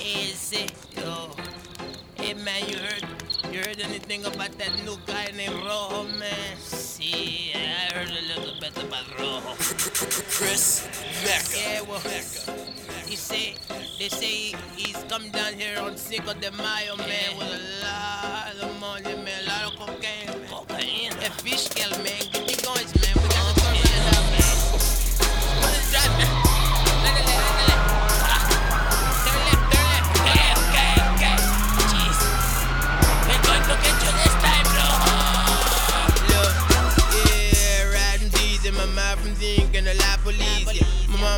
Easy, yo. Oh, hey man, you heard you heard anything about that new guy named Rojo, man? See, I heard a little bit about Rojo. Chris Mecca. Yeah, well, he say they say he's come down here on Cinco de Mayo, man, with a lot of money, man, a lot of cocaine, man. Cocaine. A fish scale, man.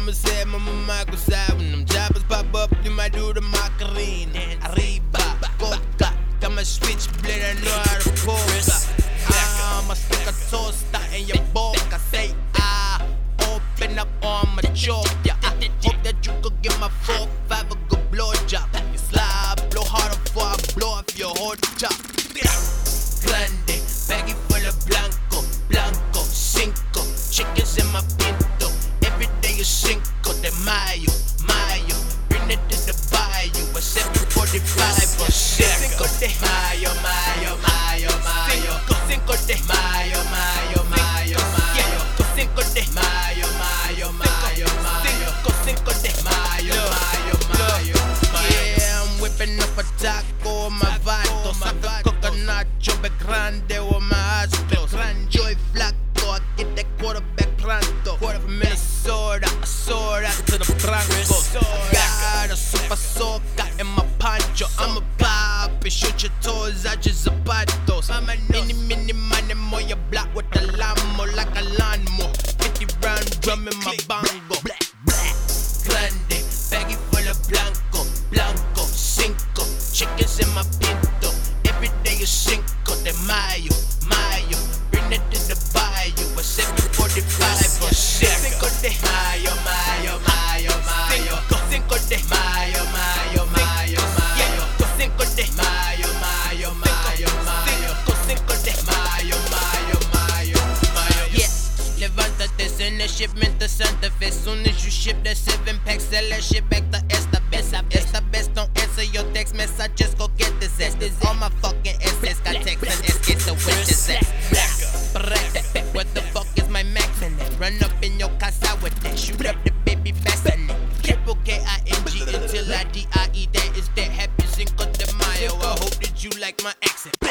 Mama said, my mama go side when them choppers pop up. You might do the Macarena. Arriba, coca. Got my switchblade, I know how to polka. I'ma stick a toaster in your boca. Say, ah, open up on my choke. Yeah, I hope that you could give my fork five a good blowjob. You slide, blow harder before I blow off your whole top. De mayo, mayo, mayo, mayo. Cinco de mayo, mayo, mayo, mayo. Cinco de mayo, mayo, mayo, mayo. Cinco de mayo, mayo, mayo, Yeah, I'm whipping up a taco, my vato. Saca coconut, chove grande o my astros. Shoot your toes out your zapatos. Mini, mini, money, more your block with the lamo like a lawnmower. 50 round drum in my bongo. Black, black, grande, baggy full of blanco, blanco, cinco, chickens in my pinto. Every day is cinco a shipment to Santa Fe. Soon as you ship the seven pack, sell that shit back to the Estabes don't answer your text message. Just go get this S. This all my fucking SS. Got text and S get the witches at. What the fuck is my max in it? Run up in your casa with that. Shoot up the baby fast in it. Triple K I N G until I D I E. That is that happy single de Mayo. I hope that you like my accent.